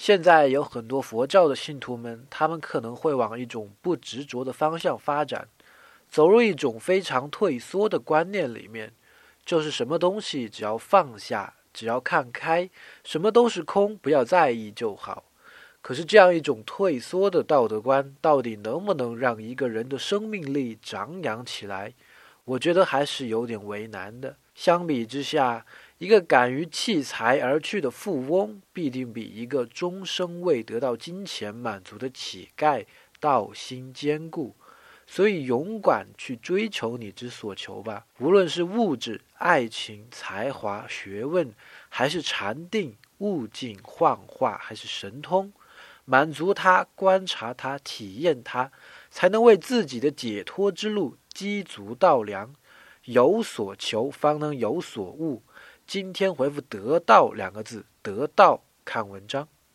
现在有很多佛教的信徒们，他们可能会往一种不执着的方向发展，走入一种非常退缩的观念里面，就是什么东西只要放下，只要看开，什么都是空，不要在意就好。可是这样一种退缩的道德观，到底能不能让一个人的生命力长养起来？我觉得还是有点为难的。相比之下，一个敢于弃财而去的富翁，必定比一个终生未得到金钱满足的乞丐道心坚固。所以，勇敢去追求你之所求吧，无论是物质、爱情、才华、学问，还是禅定、悟境、幻化，还是神通，满足它，观察它，体验它，才能为自己的解脱之路积足道粮。有所求，方能有所悟。今天回复“得道”两个字，得道看文章。